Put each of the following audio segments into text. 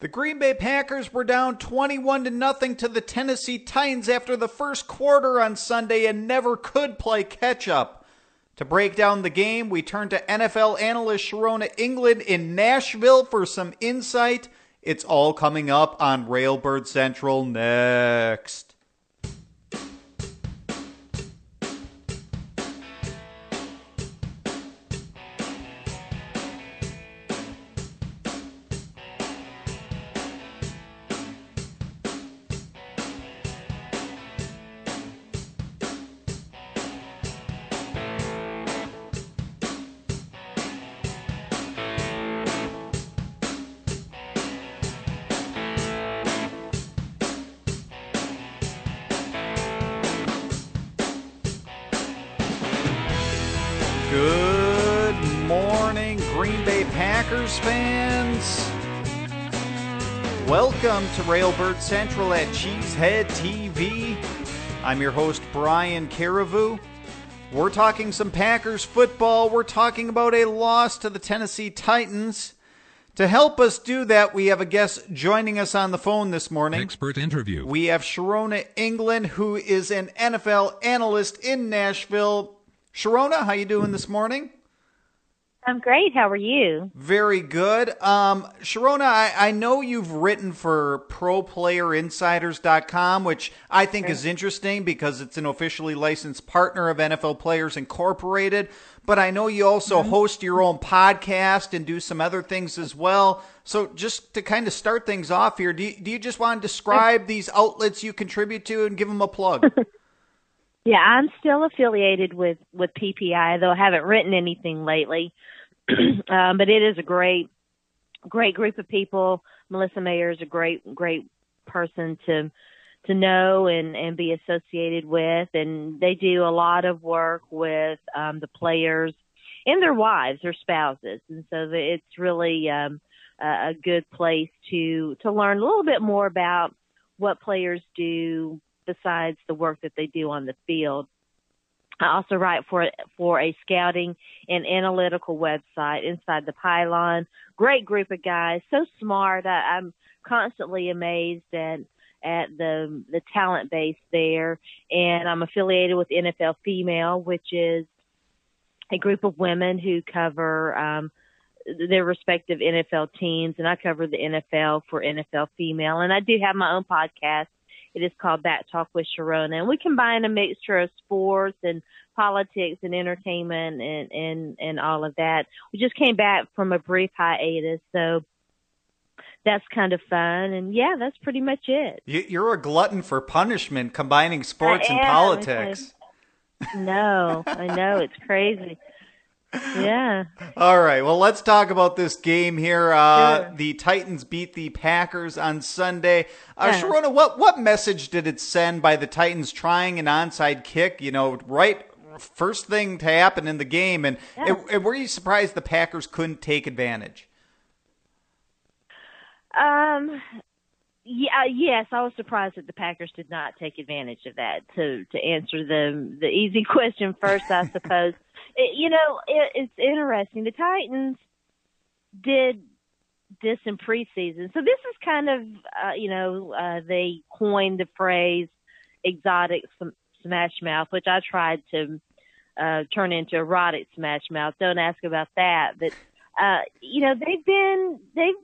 The Green Bay Packers were down 21 to nothing to the Tennessee Titans after the first quarter on Sunday and never could play catch up. To break down the game, we turn to NFL analyst Sharona England in Nashville for some insight. It's all coming up on Railbird Central next. Railbird Central at Cheesehead TV. I'm your host, Brian Carriveau. We're talking some Packers football. We're talking about a loss to the Tennessee Titans. To help us do that, we have a guest joining us on the phone this morning. Expert interview. We have Sharona England, who is an NFL analyst in Nashville. Sharona, how you doing this morning? I'm great. How are you? Very good. Um, Sharona, I, I know you've written for ProPlayerInsiders.com, which I think is interesting because it's an officially licensed partner of NFL Players Incorporated. But I know you also host your own podcast and do some other things as well. So just to kind of start things off here, do you, do you just want to describe these outlets you contribute to and give them a plug? Yeah, I'm still affiliated with with PPI, though I haven't written anything lately. um, but it is a great, great group of people. Melissa Mayer is a great, great person to to know and and be associated with, and they do a lot of work with um, the players and their wives, their spouses, and so it's really um, a, a good place to to learn a little bit more about what players do besides the work that they do on the field. I also write for for a scouting and analytical website inside the pylon. Great group of guys, so smart. I, I'm constantly amazed at at the the talent base there, and I'm affiliated with NFL Female, which is a group of women who cover um, their respective NFL teams, and I cover the NFL for NFL Female, and I do have my own podcast it is called Back Talk with Sharona, and we combine a mixture of sports and politics and entertainment and and and all of that. We just came back from a brief hiatus, so that's kind of fun. And yeah, that's pretty much it. You're a glutton for punishment, combining sports and politics. No, I know it's crazy. Yeah. All right. Well, let's talk about this game here. Uh, Sure. The Titans beat the Packers on Sunday. Uh, Yeah. Sharona, what what message did it send by the Titans trying an onside kick? You know, right first thing to happen in the game, and, Yeah. and, and were you surprised the Packers couldn't take advantage? Um. Yeah. Yes, I was surprised that the Packers did not take advantage of that. To to answer the the easy question first, I suppose. It, you know, it, it's interesting. The Titans did this in preseason, so this is kind of uh, you know uh, they coined the phrase exotic sm- smash mouth, which I tried to uh, turn into erotic smash mouth. Don't ask about that, but uh, you know they've been they've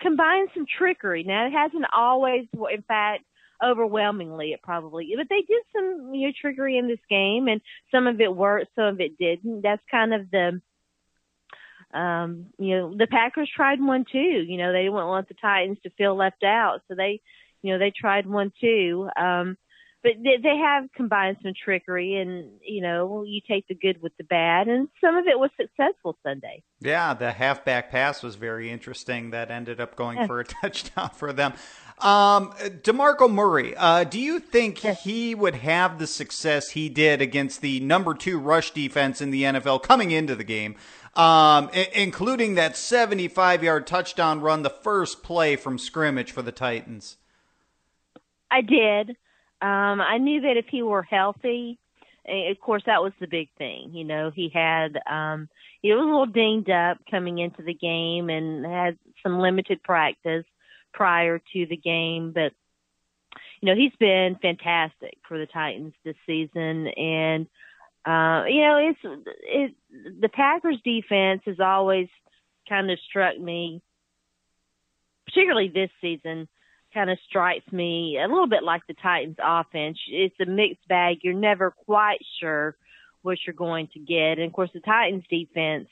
combined some trickery. Now it hasn't always, in fact, overwhelmingly it probably, but they did some you know trickery in this game, and some of it worked, some of it didn't. That's kind of the um, you know, the Packers tried one too. You know, they didn't want the Titans to feel left out, so they, you know, they tried one too. Um, but they, they have combined some trickery, and you know, you take the good with the bad, and some of it was successful Sunday. Yeah, the halfback pass was very interesting. That ended up going for a touchdown for them. Um, Demarco Murray, uh, do you think he would have the success he did against the number two rush defense in the NFL coming into the game, um, i- including that 75 yard touchdown run, the first play from scrimmage for the Titans? I did. Um, I knew that if he were healthy, of course, that was the big thing. You know, he had um, he was a little dinged up coming into the game and had some limited practice prior to the game, but you know he's been fantastic for the Titans this season, and uh, you know it's it the Packers defense has always kind of struck me, particularly this season, kind of strikes me a little bit like the Titans offense. It's a mixed bag. You're never quite sure what you're going to get, and of course the Titans defense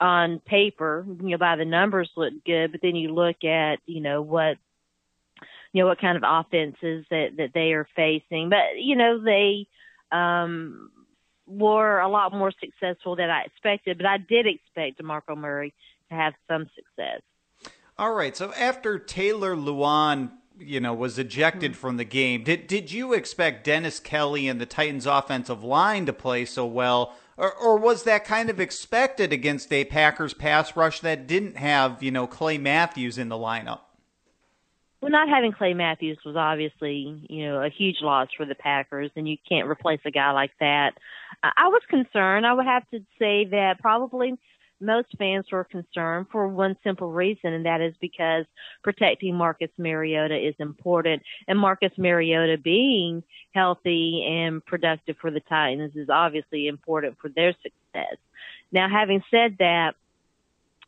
on paper, you know, by the numbers look good, but then you look at, you know, what you know what kind of offenses that that they are facing. But you know they um, were a lot more successful than I expected. But I did expect Demarco Murray to have some success. All right. So after Taylor Lewan, you know, was ejected mm-hmm. from the game, did did you expect Dennis Kelly and the Titans' offensive line to play so well? Or, or was that kind of expected against a Packers pass rush that didn't have, you know, Clay Matthews in the lineup? well, not having Clay Matthews was obviously, you know, a huge loss for the Packers, and you can't replace a guy like that. I was concerned. I would have to say that probably most fans were concerned for one simple reason, and that is because protecting Marcus Mariota is important. And Marcus Mariota being healthy and productive for the Titans is obviously important for their success. Now, having said that,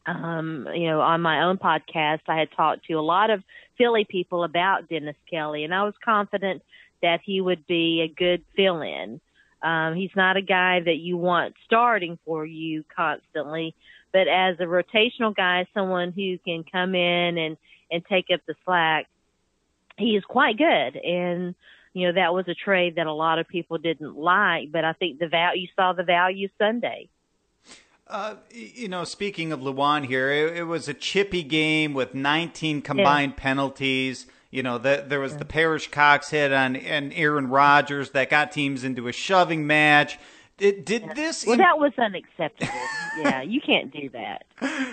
um, you know, on my own podcast, I had talked to a lot of Philly people about Dennis Kelly, and I was confident that he would be a good fill in. Um, he's not a guy that you want starting for you constantly, but as a rotational guy, someone who can come in and, and take up the slack, he is quite good. And, you know, that was a trade that a lot of people didn't like, but I think the value, you saw the value Sunday. Uh, you know, speaking of Lewan here, it, it, was a chippy game with 19 combined yeah. penalties. You know, the, there was yeah. the Perrish Cox hit on and Aaron Rodgers that got teams into a shoving match. Did, did yeah. this? Well, that was unacceptable. yeah, you can't do that.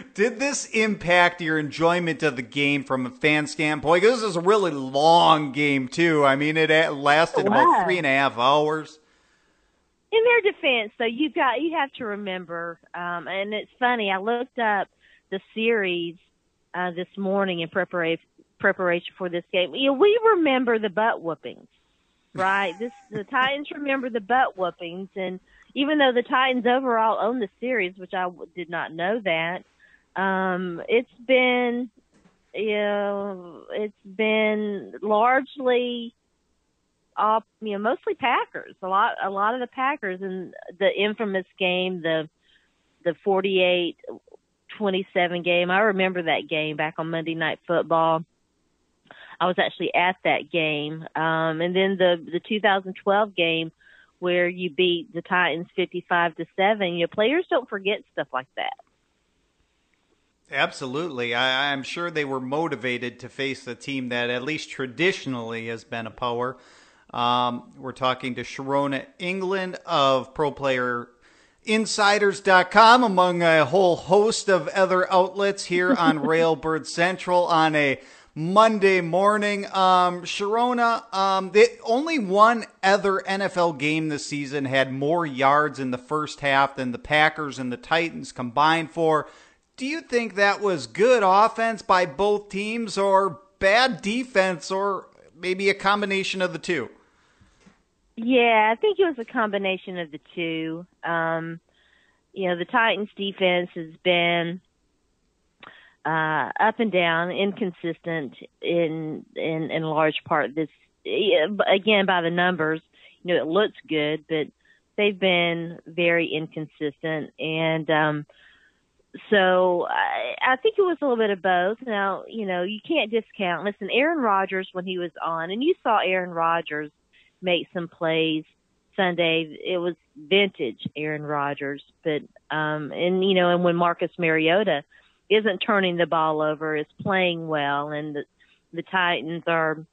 Did this impact your enjoyment of the game from a fan standpoint? Because this is a really long game too. I mean, it lasted about three and a half hours in their defense, though, you've got you have to remember, um, and it's funny. I looked up the series uh, this morning in preparation preparation for this game. You know, we remember the butt whoopings, right? this the Titans remember the butt whoopings, and even though the Titans overall own the series, which I did not know that, um, it's been you know it's been largely all you know mostly Packers. A lot a lot of the Packers and the infamous game, the the 48 27 game. I remember that game back on Monday Night Football. I was actually at that game. Um and then the the 2012 game where you beat the Titans 55 to 7. Your players don't forget stuff like that. Absolutely. I, I'm sure they were motivated to face a team that, at least traditionally, has been a power. Um, we're talking to Sharona England of Pro Player Insiders.com, among a whole host of other outlets here on Railbird Central on a Monday morning. Um, Sharona, um, the only one other NFL game this season had more yards in the first half than the Packers and the Titans combined for. Do you think that was good offense by both teams or bad defense or maybe a combination of the two? Yeah, I think it was a combination of the two. Um, you know, the Titans defense has been uh, up and down, inconsistent in in in large part. This again by the numbers, you know, it looks good, but they've been very inconsistent, and um, so I, I think it was a little bit of both. Now, you know, you can't discount. Listen, Aaron Rodgers when he was on, and you saw Aaron Rodgers make some plays Sunday. It was vintage Aaron Rodgers, but um and you know, and when Marcus Mariota isn't turning the ball over, is playing well, and the the Titans are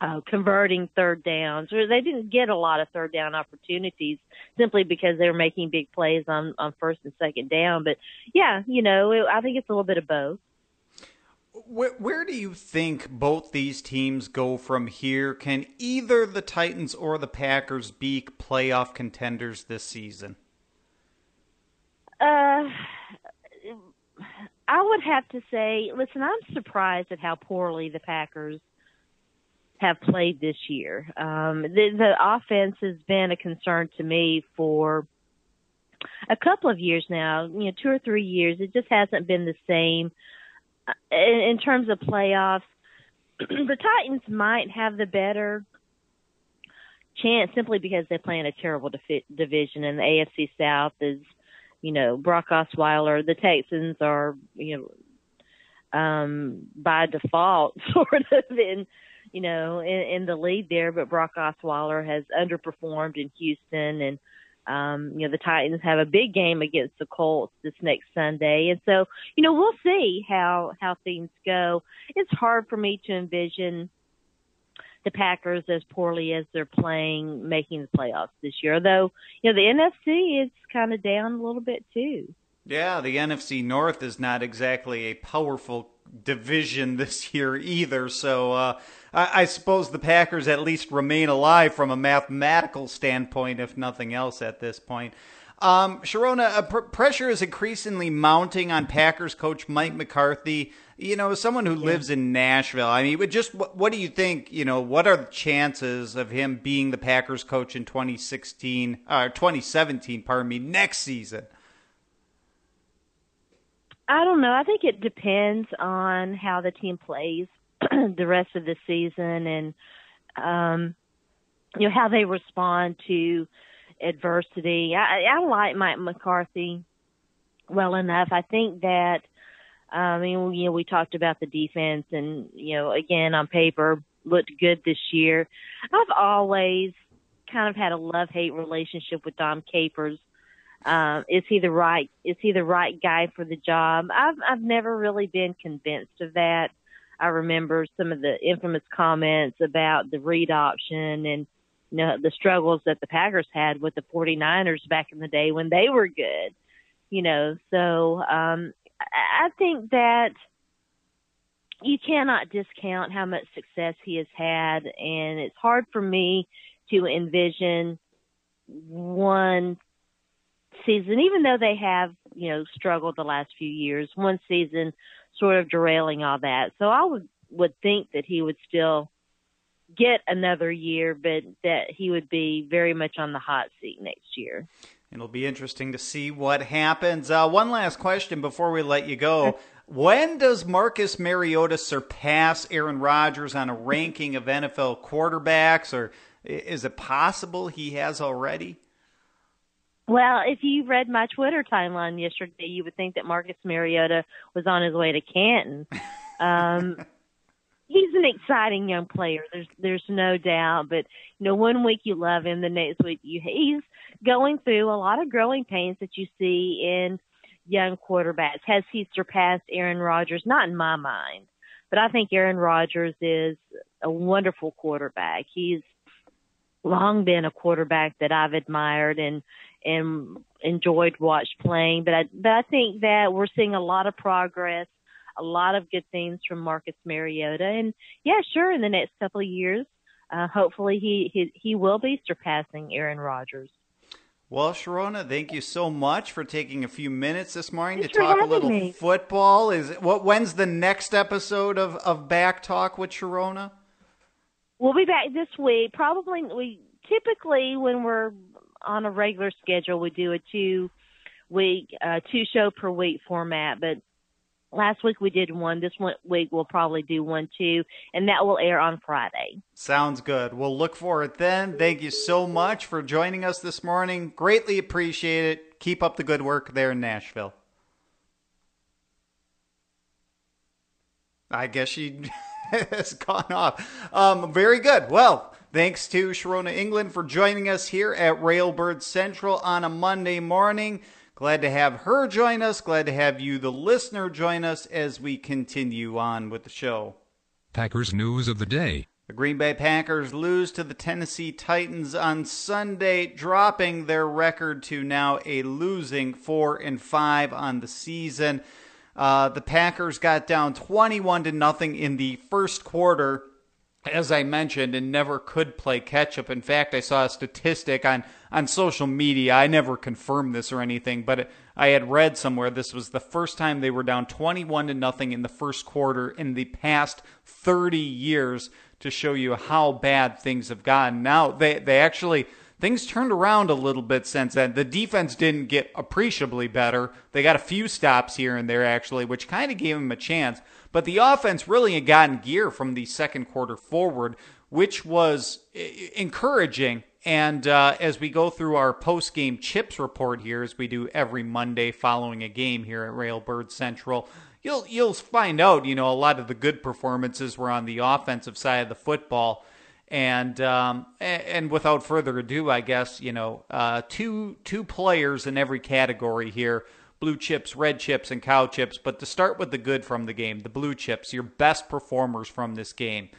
uh, converting third downs, or they didn't get a lot of third down opportunities simply because they were making big plays on on first and second down. But yeah, you know, it, I think it's a little bit of both. Where, where, do you think both these teams go from here? Can either the Titans or the Packers be playoff contenders this season? Uh, I would have to say, listen, I'm surprised at how poorly the Packers have played this year. Um, the, the offense has been a concern to me for a couple of years now, you know, two or three years. It just hasn't been the same uh, in, in terms of playoffs. the Titans might have the better chance simply because they play in a terrible defi- division, and the AFC South is, you know, Brock Osweiler. The Texans are, you know, um, by default sort of in, you know, in, in the lead there. But Brock Osweiler has underperformed in Houston, and um, you know, the Titans have a big game against the Colts this next Sunday. And so, you know, we'll see how, how things go. It's hard for me to envision the Packers as poorly as they're playing making the playoffs this year. Though, you know, the NFC is kind of down a little bit too. Yeah, the NFC North is not exactly a powerful division this year either. So uh, I, I, suppose the Packers at least remain alive from a mathematical standpoint, if nothing else, at this point. Um, Sharona, uh, pr- pressure is increasingly mounting on Packers coach Mike McCarthy. You know, someone who yeah. lives in Nashville. I mean, just what, what, do you think? You know, what are the chances of him being the Packers coach in 2016 or uh, 2017? Pardon me, next season. I don't know. I think it depends on how the team plays the rest of the season and um you know how they respond to adversity. I, I like Mike McCarthy well enough. I think that I mean you know we talked about the defense and you know again on paper looked good this year. I've always kind of had a love hate relationship with Dom Capers um, is he the right is he the right guy for the job? I've I've never really been convinced of that. I remember some of the infamous comments about the read option and you know the struggles that the Packers had with the 49ers back in the day when they were good. You know, so um I think that you cannot discount how much success he has had and it's hard for me to envision one season, even though they have, you know, struggled the last few years, one season sort of derailing all that. So I would would think that he would still get another year, but that he would be very much on the hot seat next year. It'll be interesting to see what happens. Uh, one last question before we let you go. When does Marcus Mariota surpass Aaron Rodgers on a ranking of NFL quarterbacks, or is it possible he has already? Well, if you read my Twitter timeline yesterday, you would think that Marcus Mariota was on his way to Canton. Um, he's an exciting young player. There's there's no doubt. But you know, one week you love him, the next week you he's going through a lot of growing pains that you see in young quarterbacks. Has he surpassed Aaron Rodgers? Not in my mind, but I think Aaron Rodgers is a wonderful quarterback. He's long been a quarterback that I've admired and and enjoyed watch playing. But I but I think that we're seeing a lot of progress, a lot of good things from Marcus Mariota, and yeah, sure, in the next couple of years, uh, hopefully he, he he will be surpassing Aaron Rodgers. Well, Sharona, thank you so much for taking a few minutes this morning Thanks to talk a little me. football. Is what when's the next episode of of Back Talk with Sharona? We'll be back this week. Probably we typically when we're on a regular schedule. We do a two week, uh, two show per week format, but last week we did one. This week we'll probably do one too, and that will air on Friday. Sounds good. We'll look for it then. Thank you so much for joining us this morning. Greatly appreciate it. Keep up the good work there in Nashville. I guess she has gone off. Um, very good. Well, Thanks to Sharona England for joining us here at Railbird Central on a Monday morning. Glad to have her join us. Glad to have you, the listener, join us as we continue on with the show. Packers news of the day. The Green Bay Packers lose to the Tennessee Titans on Sunday, dropping their record to now a losing four and five on the season. Uh, the Packers got down 21 to nothing in the first quarter as I mentioned, and never could play catch up. In fact, I saw a statistic on, on social media. I never confirmed this or anything, but I had read somewhere this was the first time they were down 21 to nothing in the first quarter in the past 30 years to show you how bad things have gotten. Now they they actually things turned around a little bit since then. The defense didn't get appreciably better. They got a few stops here and there actually, which kind of gave them a chance. But the offense really had gotten gear from the second quarter forward, which was encouraging. And uh, as we go through our post game chips report here, as we do every Monday following a game here at Railbird Central, you'll you'll find out. You know, a lot of the good performances were on the offensive side of the football. And um, and without further ado, I guess you know uh, two two players in every category here: blue chips, red chips, and cow chips. But to start with the good from the game, the blue chips, your best performers from this game.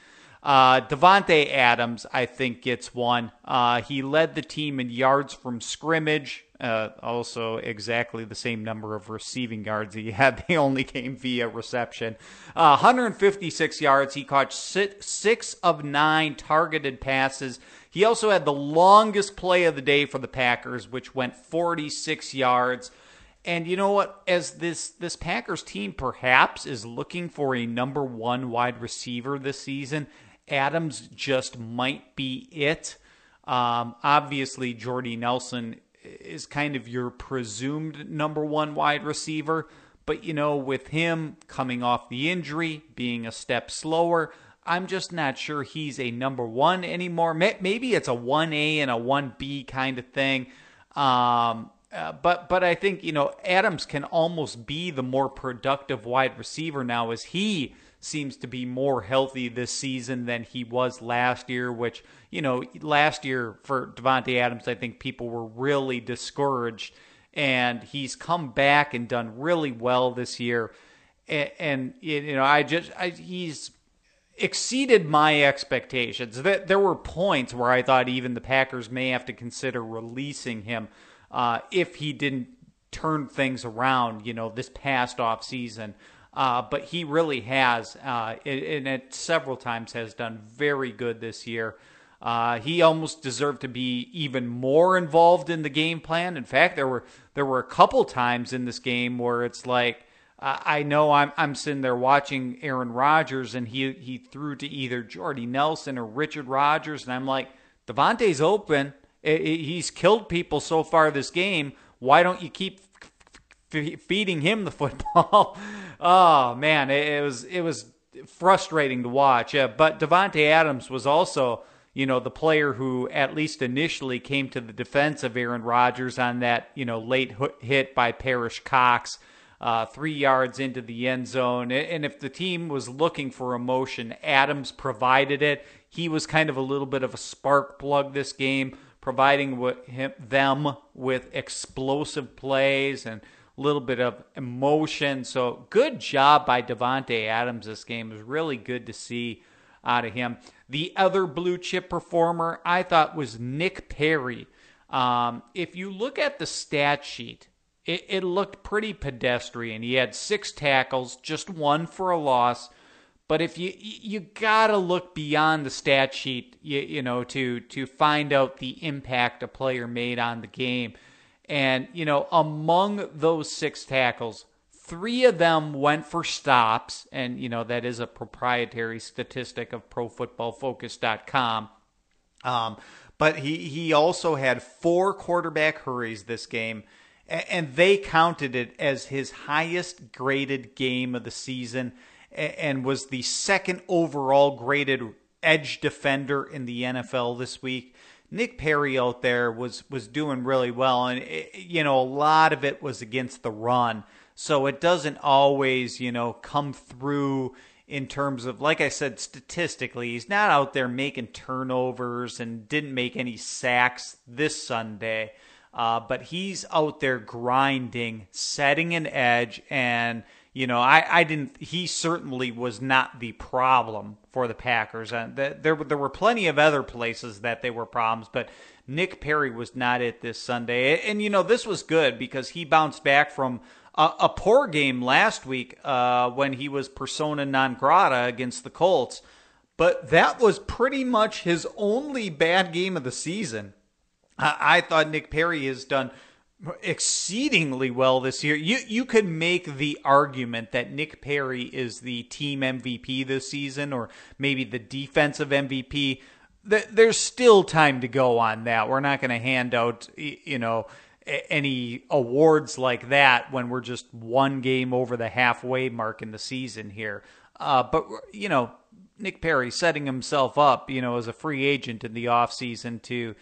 Uh, Adams, I think, gets one. Uh, he led the team in yards from scrimmage. Uh, also, exactly the same number of receiving yards he had. They only came via reception. Uh, 156 yards. He caught six, six of nine targeted passes. He also had the longest play of the day for the Packers, which went 46 yards. And you know what? As this this Packers team perhaps is looking for a number one wide receiver this season, Adams just might be it. Um, obviously, Jordy Nelson is kind of your presumed number one wide receiver. But, you know, with him coming off the injury, being a step slower, I'm just not sure he's a number one anymore. Maybe it's a 1A and a 1B kind of thing. Um, uh, but but I think you know Adams can almost be the more productive wide receiver now as he seems to be more healthy this season than he was last year, which, you know, last year for Davante Adams, I think people were really discouraged. And he's come back and done really well this year. And, and you know, I just, I, he's exceeded my expectations. There were points where I thought even the Packers may have to consider releasing him uh, if he didn't turn things around, you know, this past off season. Uh, but he really has, uh, and it several times has done very good this year. Uh, he almost deserved to be even more involved in the game plan. In fact, there were there were a couple times in this game where it's like I know I'm I'm sitting there watching Aaron Rodgers, and he he threw to either Jordy Nelson or Richard Rodgers, and I'm like, Davante's open. He's killed people so far this game. Why don't you keep feeding him the football. oh man, it, was it was frustrating to watch. Uh, but Davante Adams was also, you know, the player who at least initially came to the defense of Aaron Rodgers on that, you know, late hit by Perrish Cox. Uh, three yards into the end zone. And if the team was looking for emotion, Adams provided it. He was kind of a little bit of a spark plug this game, providing him, them with explosive plays and a little bit of emotion. So good job by Davante Adams this game. It was really good to see out of him. The other blue chip performer I thought was Nick Perry. Um, if you look at the stat sheet, it, it looked pretty pedestrian. He had six tackles, just one for a loss. But if you you gotta look beyond the stat sheet, you, you know, to to find out the impact a player made on the game. And, you know, among those six tackles, three of them went for stops. And, you know, that is a proprietary statistic of ProFootballFocus.com. Um, but he, he also had four quarterback hurries this game, and they counted it as his highest graded game of the season and was the second overall graded edge defender in the NFL this week. Nick Perry out there was was doing really well, and it, you know a lot of it was against the run, so it doesn't always you know come through in terms of like I said statistically, he's not out there making turnovers and didn't make any sacks this Sunday, uh, but he's out there grinding, setting an edge, and you know, I, I didn't. He certainly was not the problem for the Packers. And there there were plenty of other places that they were problems, but Nick Perry was not it this Sunday. And you know, this was good because he bounced back from a, a poor game last week uh, when he was persona non grata against the Colts. but that was pretty much his only bad game of the season. I, I thought Nick Perry has done exceedingly well this year. You you could make the argument that Nick Perry is the team MVP this season, or maybe the defensive MVP. There's still time to go on that. We're not going to hand out, you know, any awards like that when we're just one game over the halfway mark in the season here. Uh, but you know, Nick Perry setting himself up, you know, as a free agent in the offseason to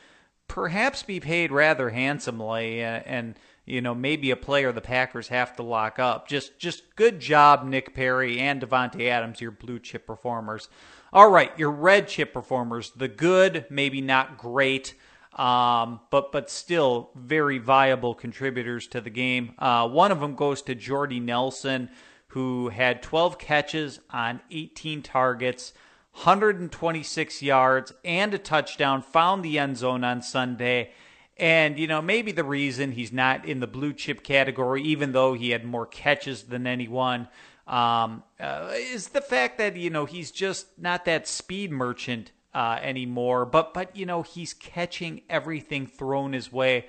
perhaps be paid rather handsomely and, and you know maybe a player the Packers have to lock up. Just just good job Nick Perry and Davante Adams, your blue chip performers. All right, your red chip performers, the good, maybe not great, um, but but still very viable contributors to the game. Uh, one of them goes to Jordy Nelson, who had 12 catches on 18 targets. 126 yards and a touchdown, found the end zone on Sunday. And, you know, maybe the reason he's not in the blue chip category, even though he had more catches than anyone, um, uh, is the fact that, you know, he's just not that speed merchant uh, anymore. But, but, you know, he's catching everything thrown his way,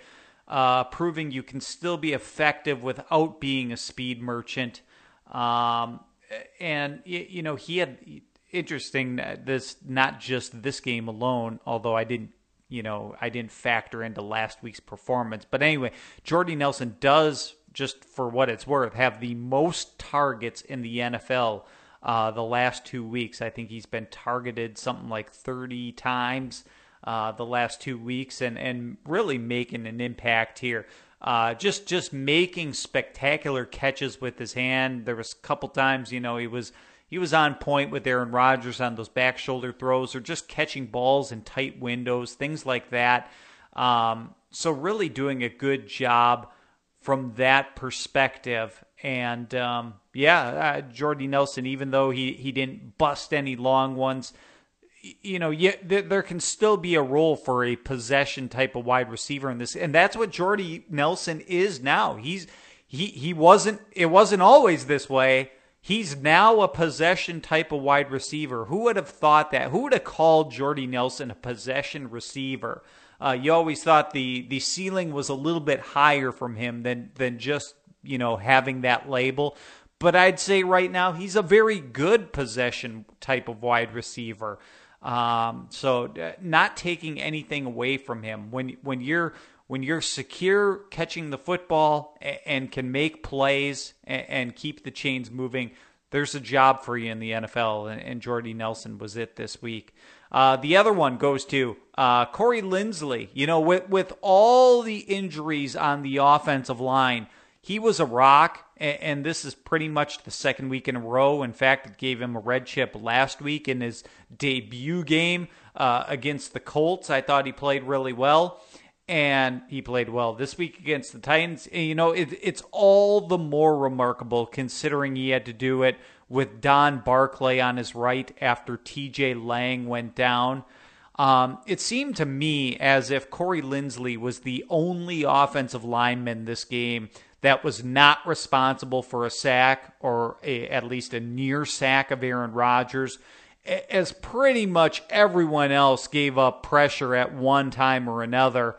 uh, proving you can still be effective without being a speed merchant. Um, and, you know, he had interesting this not just this game alone, although I didn't you know, I didn't factor into last week's performance. But anyway, Jordy Nelson does, just for what it's worth, have the most targets in the NFL uh, the last two weeks. I think he's been targeted something like 30 times uh, the last two weeks and, and really making an impact here. Uh, just just making spectacular catches with his hand. There was a couple times, you know, he was he was on point with Aaron Rodgers on those back shoulder throws or just catching balls in tight windows, things like that. Um, so, really doing a good job from that perspective. And um, yeah, uh, Jordy Nelson, even though he, he didn't bust any long ones, you know, yeah, there, there, can still be a role for a possession type of wide receiver in this, and that's what Jordy Nelson is now. He's he he wasn't it wasn't always this way, He's now a possession type of wide receiver. Who would have thought that? Who would have called Jordy Nelson a possession receiver? Uh, you always thought the the ceiling was a little bit higher from him than than just you know having that label. But I'd say right now he's a very good possession type of wide receiver. Um, so uh, not taking anything away from him when when you're when you're secure catching the football and can make plays and keep the chains moving, there's a job for you in the NFL. And Jordy Nelson was it this week. Uh, the other one goes to uh, Corey Linsley. You know, with with all the injuries on the offensive line, he was a rock, and, and, this is pretty much the second week in a row. In fact, it gave him a red chip last week in his debut game uh, against the Colts. I thought he played really well and he played well this week against the Titans. You know, it, it's all the more remarkable considering he had to do it with Don Barclay on his right after TJ Lang went down. Um, it seemed to me as if Corey Linsley was the only offensive lineman this game that was not responsible for a sack or a, at least a near sack of Aaron Rodgers as pretty much everyone else gave up pressure at one time or another.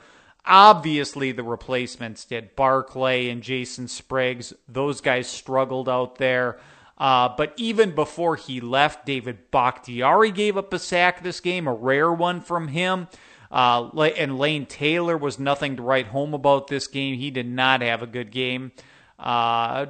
Obviously, the replacements did. Barclay and Jason Spriggs, those guys struggled out there. Uh, but even before he left, David Bakhtiari gave up a sack this game, a rare one from him. Uh, and Lane Taylor was nothing to write home about this game. He did not have a good game. Uh,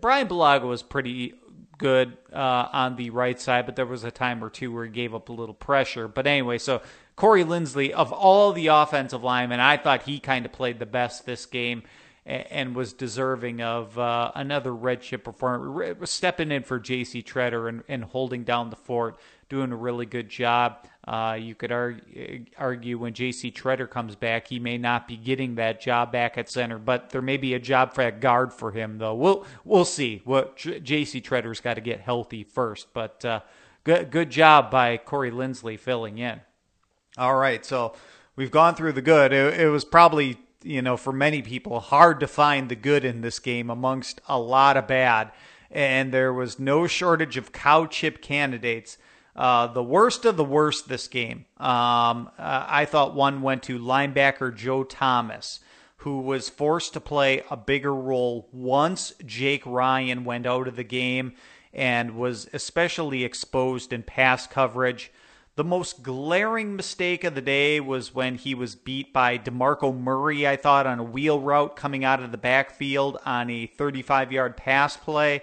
Bryan Bulaga was pretty good uh, on the right side, but there was a time or two where he gave up a little pressure. But anyway, so Corey Linsley, of all the offensive linemen, I thought he kind of played the best this game and, was deserving of uh, another red chip performance, stepping in for J.C. Tretter and, and, holding down the fort, doing a really good job. Uh, you could argue, argue when J.C. Tretter comes back, he may not be getting that job back at center, but there may be a job for a guard for him, though. We'll we'll see. What J.C. Tretter's got to get healthy first, but uh, good good job by Corey Linsley filling in. All right, so we've gone through the good. It, it, was probably, you know, for many people, hard to find the good in this game amongst a lot of bad. And there was no shortage of cow chip candidates. Uh, the worst of the worst this game. Um, uh, I thought one went to linebacker Joe Thomas, who was forced to play a bigger role once Jake Ryan went out of the game and was especially exposed in pass coverage. The most glaring mistake of the day was when he was beat by DeMarco Murray, I thought, on a wheel route coming out of the backfield on a 35 yard pass play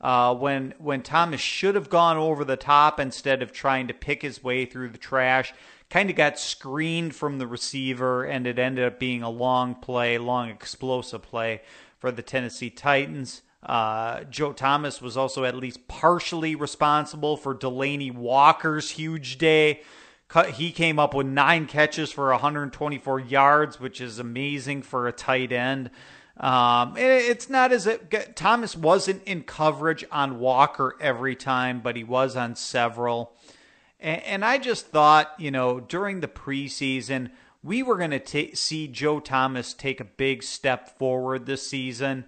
uh, when when Thomas should have gone over the top instead of trying to pick his way through the trash. Kind of got screened from the receiver, and it ended up being a long play, long explosive play for the Tennessee Titans. Uh, Joe Thomas was also at least partially responsible for Delanie Walker's huge day. He came up with nine catches for 124 yards, which is amazing for a tight end. Um, it's not as if Thomas wasn't in coverage on Walker every time, but he was on several. And, and I just thought, you know, during the preseason, we were going to see Joe Thomas take a big step forward this season.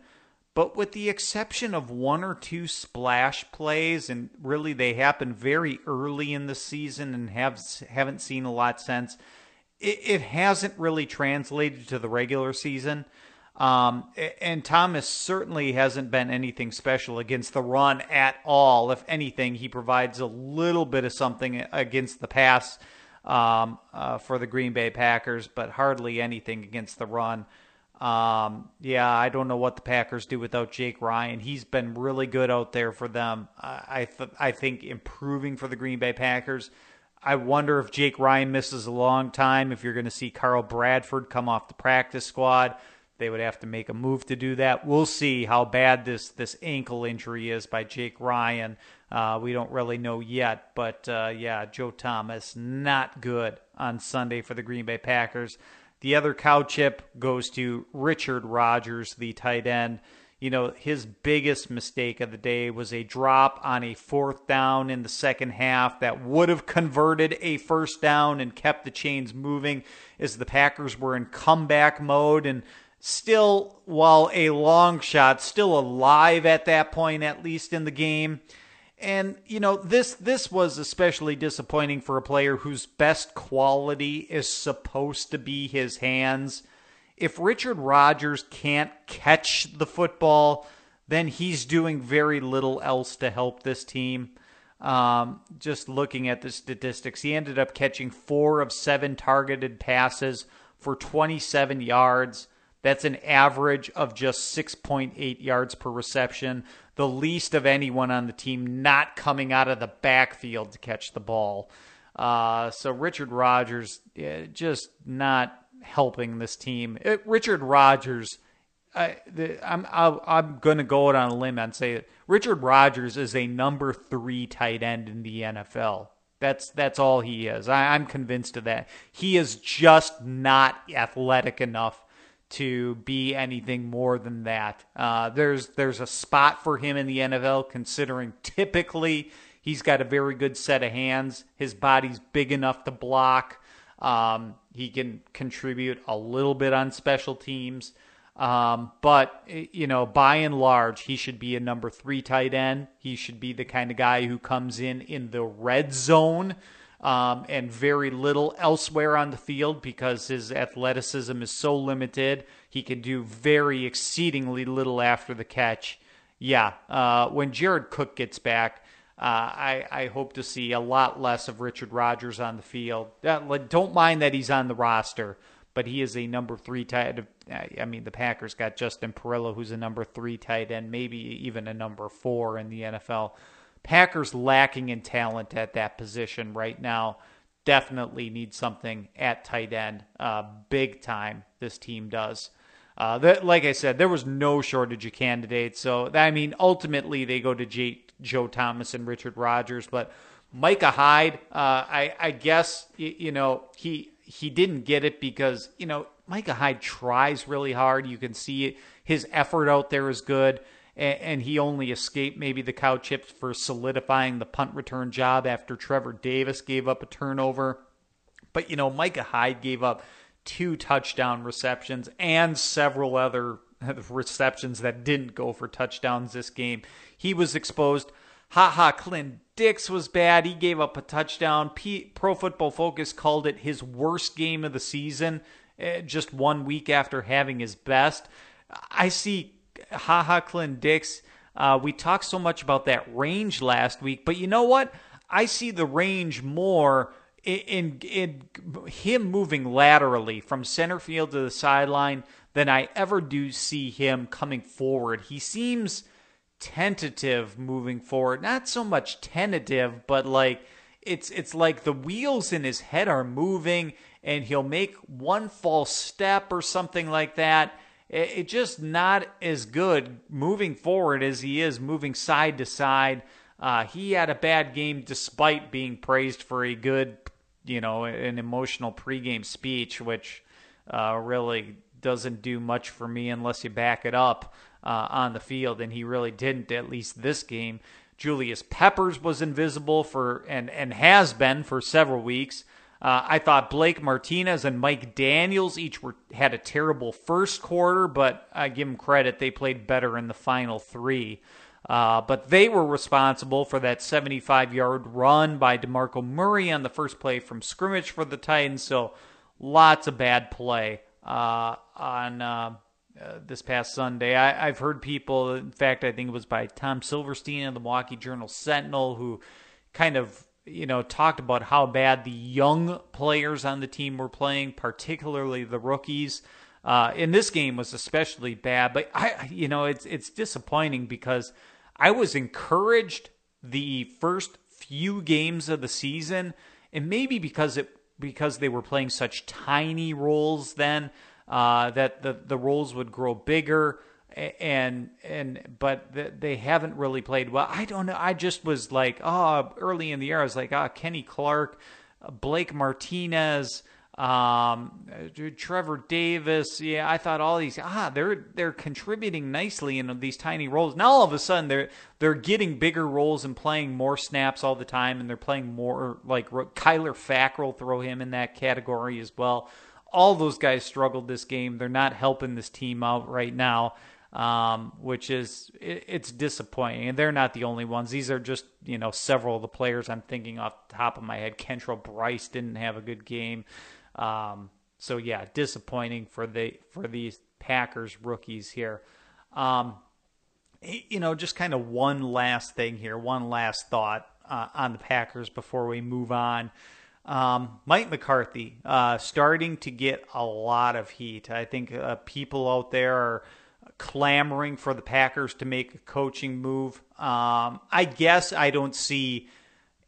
But with the exception of one or two splash plays, and really they happen very early in the season and have haven't seen a lot since, it, it hasn't really translated to the regular season. Um, and Thomas certainly hasn't been anything special against the run at all. If anything, he provides a little bit of something against the pass um, uh, for the Green Bay Packers, but hardly anything against the run. Um, yeah, I don't know what the Packers do without Jake Ryan. He's been really good out there for them. I th- I think improving for the Green Bay Packers. I wonder if Jake Ryan misses a long time, if you're going to see Carl Bradford come off the practice squad. They would have to make a move to do that. We'll see how bad this this ankle injury is by Jake Ryan. Uh, we don't really know yet, but uh, yeah, Joe Thomas not good on Sunday for the Green Bay Packers. The other cow chip goes to Richard Rodgers, the tight end. You know, his biggest mistake of the day was a drop on a fourth down in the second half that would have converted a first down and kept the chains moving as the Packers were in comeback mode. And still, while a long shot, still alive at that point, at least in the game. And you know this this was especially disappointing for a player whose best quality is supposed to be his hands. If Richard Rodgers can't catch the football, then he's doing very little else to help this team. Um, just looking at the statistics, he ended up catching four of seven targeted passes for 27 yards. That's an average of just 6.8 yards per reception, the least of anyone on the team not coming out of the backfield to catch the ball. Uh, so Richard Rodgers yeah, just not helping this team. It, uh, Richard Rodgers, I, am I'm, I'm going to go out on a limb and say that Richard Rodgers is a number three tight end in the NFL. That's that's all he is. I, I'm convinced of that. He is just not athletic enough to be anything more than that. Uh, there's there's a spot for him in the NFL, considering typically he's got a very good set of hands. His body's big enough to block. Um, he can contribute a little bit on special teams. Um, but, you know, by and large, he should be a number three tight end. He should be the kind of guy who comes in in the red zone um, and very little elsewhere on the field because his athleticism is so limited. He can do very exceedingly little after the catch. Yeah, uh, when Jared Cook gets back, uh, I, I, hope to see a lot less of Richard Rodgers on the field. Uh, don't mind that he's on the roster, but he is a number three tight. I mean, the Packers got Justin Perillo, who's a number three tight end, maybe even a number four in the NFL. Packers lacking in talent at that position right now. Definitely need something at tight end, uh, big time. This team does. Uh, that, like I said, there was no shortage of candidates. So I mean, ultimately they go to J- Joe Thomas and Richard Rodgers, but Micah Hyde, uh, I, I guess you, you know he he didn't get it because you know Micah Hyde tries really hard. You can see it. His effort out there is good and, he only escaped maybe the cow chips for solidifying the punt return job after Trevor Davis gave up a turnover. But, you know, Micah Hyde gave up two touchdown receptions and several other receptions that didn't go for touchdowns this game. He was exposed. Ha ha, Clint Dix was bad. He gave up a touchdown. P- Pro Football Focus called it his worst game of the season, eh, just one week after having his best. I see Ha ha, Clinton-Dix. Uh, we talked so much about that range last week, but you know what? I see the range more in, in, in him moving laterally from center field to the sideline than I ever do see him coming forward. He seems tentative moving forward. Not so much tentative, but like it's it's like the wheels in his head are moving and he'll make one false step or something like that. It's it just not as good moving forward as he is moving side to side. Uh, he had a bad game despite being praised for a good, you know, an emotional pregame speech, which uh, really doesn't do much for me unless you back it up uh, on the field, and he really didn't, at least this game. Julius Peppers was invisible for and and has been for several weeks. Uh, I thought Blake Martinez and Mike Daniels each were had a terrible first quarter, but I give them credit; they played better in the final three. Uh, but they were responsible for that 75 yard run by DeMarco Murray on the first play from scrimmage for the Titans. So lots of bad play uh, on uh, uh, this past Sunday. I, have heard people, in fact, I think it was by Tom Silverstein in the Milwaukee Journal Sentinel, who kind of you know talked about how bad the young players on the team were playing, particularly the rookies. Uh, in this game was especially bad, but I, you know, it's it's disappointing because I was encouraged the first few games of the season, and maybe because it because they were playing such tiny roles then uh, that the the roles would grow bigger and and but they haven't really played well. I don't know. I just was like, oh, early in the year, I was like, ah, oh, Kenny Clark, Blake Martinez, um, Trevor Davis. Yeah, I thought all these ah, they're they're contributing nicely in these tiny roles. Now all of a sudden they're they're getting bigger roles and playing more snaps all the time, and they're playing more like Kyler Fackrell. Throw him in that category as well all those guys struggled this game. They're not helping this team out right now, um, which is it, it's disappointing. And they're not the only ones. These are just you know several of the players I'm thinking off the top of my head. Kentrell Brice didn't have a good game, um, so yeah, disappointing for the for these Packers rookies here. Um, you know, just kind of one last thing here, one last thought uh, on the Packers before we move on. Um, Mike McCarthy uh, starting to get a lot of heat. I think uh, people out there are clamoring for the Packers to make a coaching move. Um, I guess I don't see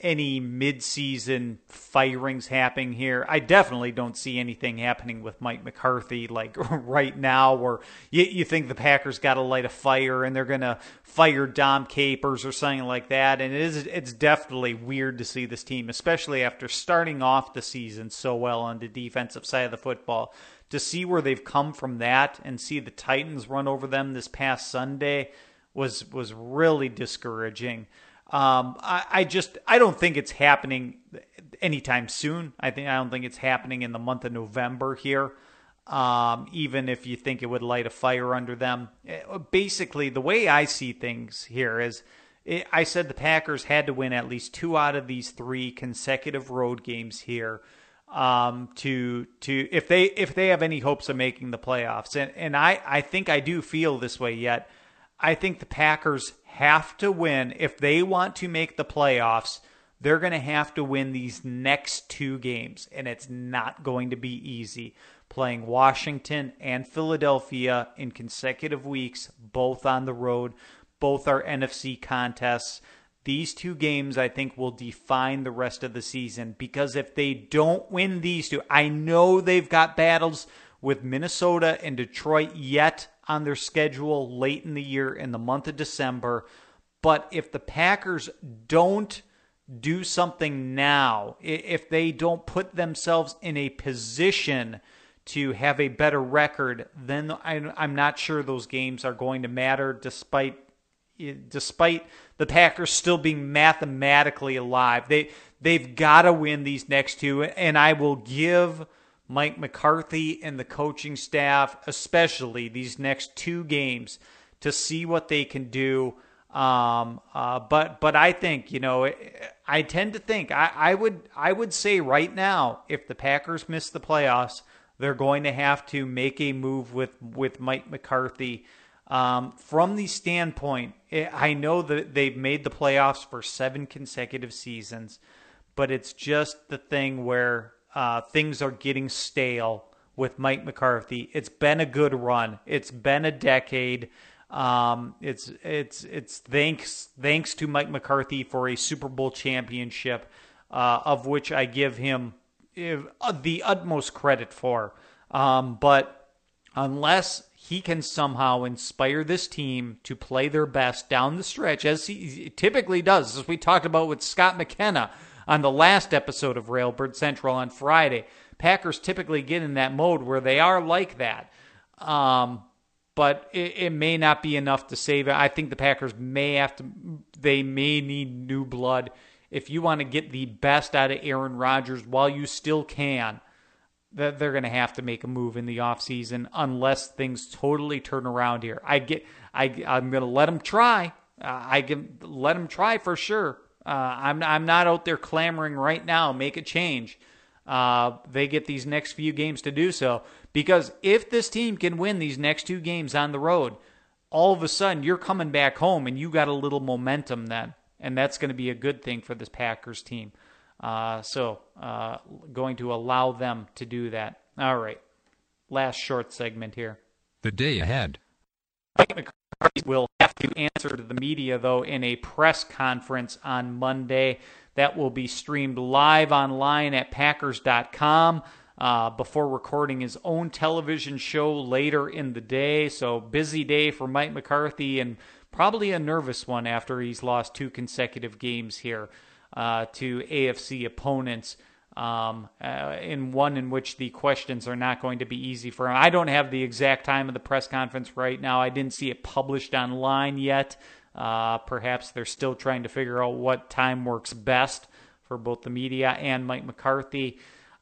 any midseason firings happening here. I definitely don't see anything happening with Mike McCarthy like right now where you, you think the Packers got to light a fire and they're going to fire Dom Capers or something like that. And it is it's definitely weird to see this team, especially after starting off the season so well on the defensive side of the football, to see where they've come from that and see the Titans run over them this past Sunday was was really discouraging. Um, I, I just I don't think it's happening anytime soon. I think I don't think it's happening in the month of November here. Um, even if you think it would light a fire under them, eh, basically the way I see things here is. It, eh, I said the Packers had to win at least two out of these three consecutive road games here um, to to if they if they have any hopes of making the playoffs. And and I I think I do feel this way yet. I think the Packers have to win if they want to make the playoffs. They're going to have to win these next two games, and it's not going to be easy. Playing Washington and Philadelphia in consecutive weeks, both on the road, both are NFC contests. These two games, I think, will define the rest of the season because if they don't win these two, I know they've got battles with Minnesota and Detroit yet on their schedule late in the year in the month of December. But if the Packers don't do something now, if they don't put themselves in a position to have a better record, then I'm not sure those games are going to matter despite despite the Packers still being mathematically alive. They they've got to win these next two and I will give Mike McCarthy and the coaching staff, especially these next two games, to see what they can do. Um, uh, but but I think you know I tend to think I, I would I would say right now if the Packers miss the playoffs, they're going to have to make a move with with Mike McCarthy. Um, from the standpoint, I know that they've made the playoffs for seven consecutive seasons, but it's just the thing where uh, things are getting stale with Mike McCarthy. It's been a good run. It's been a decade. Um, it's it's it's thanks thanks to Mike McCarthy for a Super Bowl championship, uh, of which I give him uh, the utmost credit for. Um, but unless he can somehow inspire this team to play their best down the stretch, as he typically does, as we talked about with Scott McKenna on the last episode of Railbird Central on Friday. Packers typically get in that mode where they are like that. Um, but it, it, may not be enough to save it. I think the Packers may have to, they may need new blood. If you want to get the best out of Aaron Rodgers while you still can, that they're going to have to make a move in the offseason unless things totally turn around here. I get, I, I'm going to let them try. Uh, I can let them try for sure. Uh, I'm, I'm not out there clamoring right now, make a change. Uh, they get these next few games to do so. Because if this team can win these next two games on the road, all of a sudden you're coming back home and you got a little momentum then. And that's going to be a good thing for this Packers team. Uh, so, uh, going to allow them to do that. All right. Last short segment here. The day ahead. Mike McCarthy will have to answer to the media, though, in a press conference on Monday. That will be streamed live online at Packers.com. Uh, before recording his own television show later in the day. So, busy day for Mike McCarthy and probably a nervous one after he's lost two consecutive games here uh, to AFC opponents. Um, uh, in one in which the questions are not going to be easy for him. I don't have the exact time of the press conference right now. I didn't see it published online yet. Uh, perhaps they're still trying to figure out what time works best for both the media and Mike McCarthy.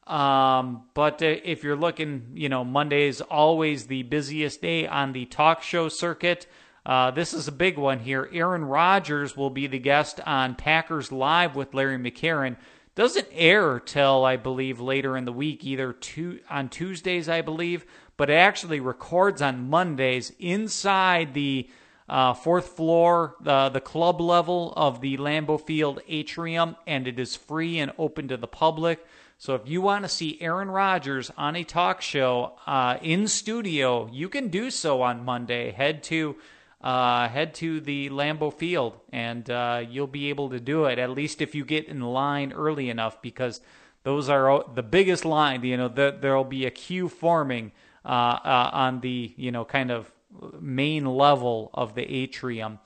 Um, but uh, if you're looking, you know, Monday is always the busiest day on the talk show circuit. Uh, this is a big one here. Aaron Rodgers will be the guest on Packers Live with Larry McCarren. Doesn't air till I believe later in the week, either two, on Tuesdays, I believe, but it actually records on Mondays inside the uh, fourth floor, the the club level of the Lambeau Field atrium, and it is free and open to the public. So if you want to see Aaron Rodgers on a talk show uh, in studio, you can do so on Monday. Head to uh, head to the Lambeau Field, and uh, you'll be able to do it. At least if you get in line early enough, because those are the biggest line. You know, the, there'll be a queue forming uh, uh, on the you know kind of main level of the atrium,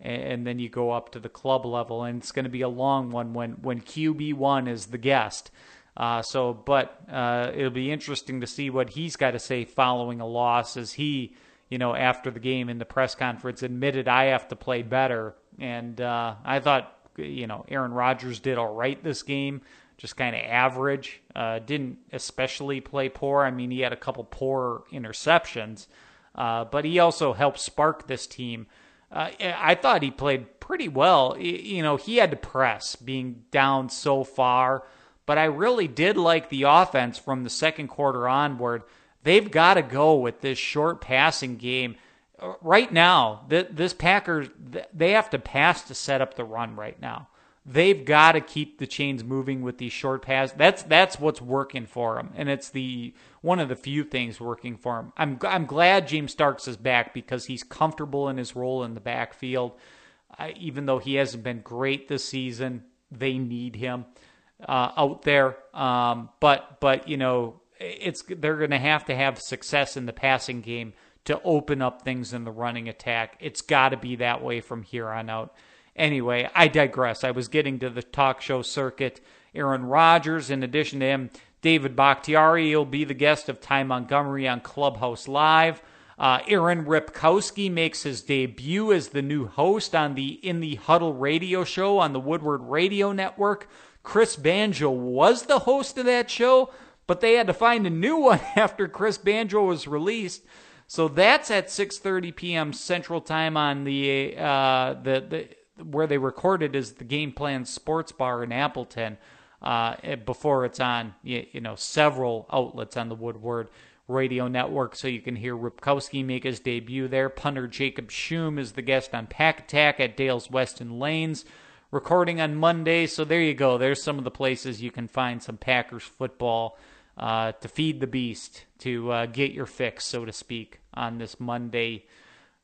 and then you go up to the club level, and it's going to be a long one when when QB one is the guest. Uh, so, but uh, it'll be interesting to see what he's got to say following a loss, as he you know, after the game in the press conference, admitted I have to play better. And uh, I thought, you know, Aaron Rodgers did all right this game, just kind of average. Uh, didn't especially play poor. I mean, he had a couple poor interceptions, uh, but he also helped spark this team. Uh, I thought he played pretty well. You know, he had to press being down so far, but I really did like the offense from the second quarter onward They've got to go with this short passing game. Right now, this Packers, they have to pass to set up the run right now. They've got to keep the chains moving with these short passes. That's that's what's working for them, and it's the one of the few things working for him. I'm I'm glad James Starks is back because he's comfortable in his role in the backfield. Uh, even though he hasn't been great this season, they need him uh, out there. Um, but but you know it's they're going to have to have success in the passing game to open up things in the running attack. It's got to be that way from here on out. Anyway, I digress. I was getting to the talk show circuit. Aaron Rodgers, in addition to him, David Bakhtiari will be the guest of Ty Montgomery on Clubhouse Live. Uh, Aaron Ripkowski makes his debut as the new host on the In the Huddle radio show on the Woodward Radio Network. Chris Banjo was the host of that show, but they had to find a new one after Chris Banjo was released. So that's at 6:30 p.m. Central Time on the uh, the the where they recorded is the Game Plan Sports Bar in Appleton. Uh, before it's on, you, you know, several outlets on the Woodward radio network, so you can hear Ripkowski make his debut there. Punter Jacob Schum is the guest on Pack Attack at Dale's Weston Lanes, recording on Monday. So there you go. There's some of the places you can find some Packers football uh, to feed the beast, to uh, get your fix, so to speak, on this Monday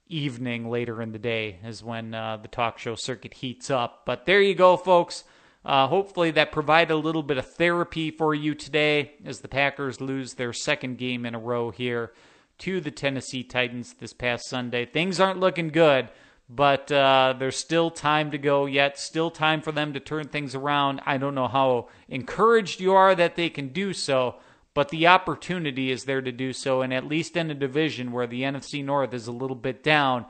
evening later in the day is when uh, the talk show circuit heats up. But there you go, folks. Uh, hopefully, that provided a little bit of therapy for you today as the Packers lose their second game in a row here to the Tennessee Titans this past Sunday. Things aren't looking good, but uh, there's still time to go yet. Still time for them to turn things around. I don't know how encouraged you are that they can do so, but the opportunity is there to do so. And at least in a division where the NFC North is a little bit down,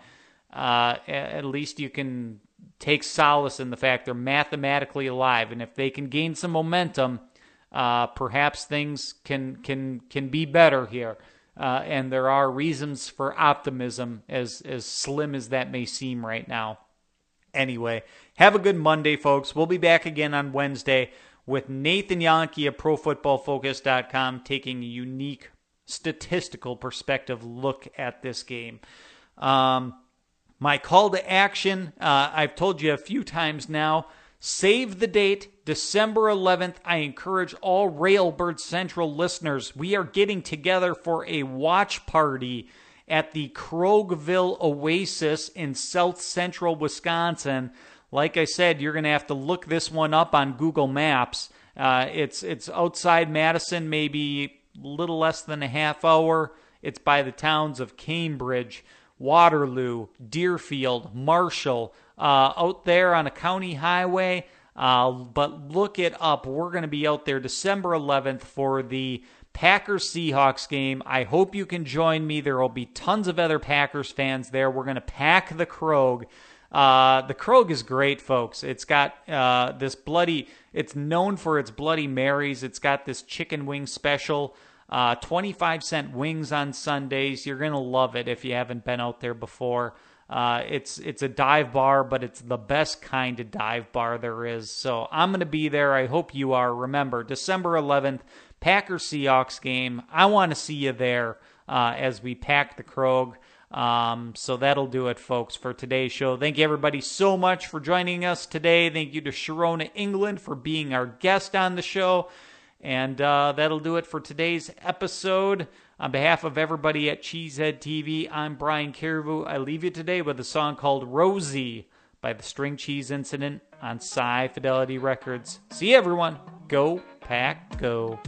uh, at least you can take solace in the fact they're mathematically alive, and if they can gain some momentum, uh, perhaps things can can can be better here. Uh, and there are reasons for optimism, as as slim as that may seem right now. Anyway, have a good Monday, folks. We'll be back again on Wednesday with Nathan Jahnke of ProFootballFocus.com taking a unique statistical perspective look at this game. Um, my call to action, uh, I've told you a few times now. Save the date, December 11th. I encourage all Railbird Central listeners. We are getting together for a watch party at the Kroghville Oasis in South Central Wisconsin. Like I said, you're going to have to look this one up on Google Maps. Uh, it's it's outside Madison, maybe a little less than a half hour. It's by the towns of Cambridge. Waterloo, Deerfield, Marshall, uh, out there on a county highway. Uh, but look it up. We're going to be out there December 11th for the Packers Seahawks game. I hope you can join me. There will be tons of other Packers fans there. We're going to pack the Krog. Uh, the Krog is great, folks. It's got uh, this bloody, it's known for its Bloody Marys. It's got this chicken wing special. Uh, 25 cent wings on Sundays. You're going to love it if you haven't been out there before. Uh, it's it's a dive bar, but it's the best kind of dive bar there is. So I'm going to be there. I hope you are. Remember, December 11th, Packers Seahawks game. I want to see you there uh, as we pack the Krog. Um, so that'll do it, folks, for today's show. Thank you, everybody, so much for joining us today. Thank you to Sharona England for being our guest on the show. And uh, that'll do it for today's episode. On behalf of everybody at Cheesehead TV, I'm Brian Carriveau. I leave you today with a song called Rosie by the String Cheese Incident on Sci Fidelity Records. See everyone. Go, pack, go.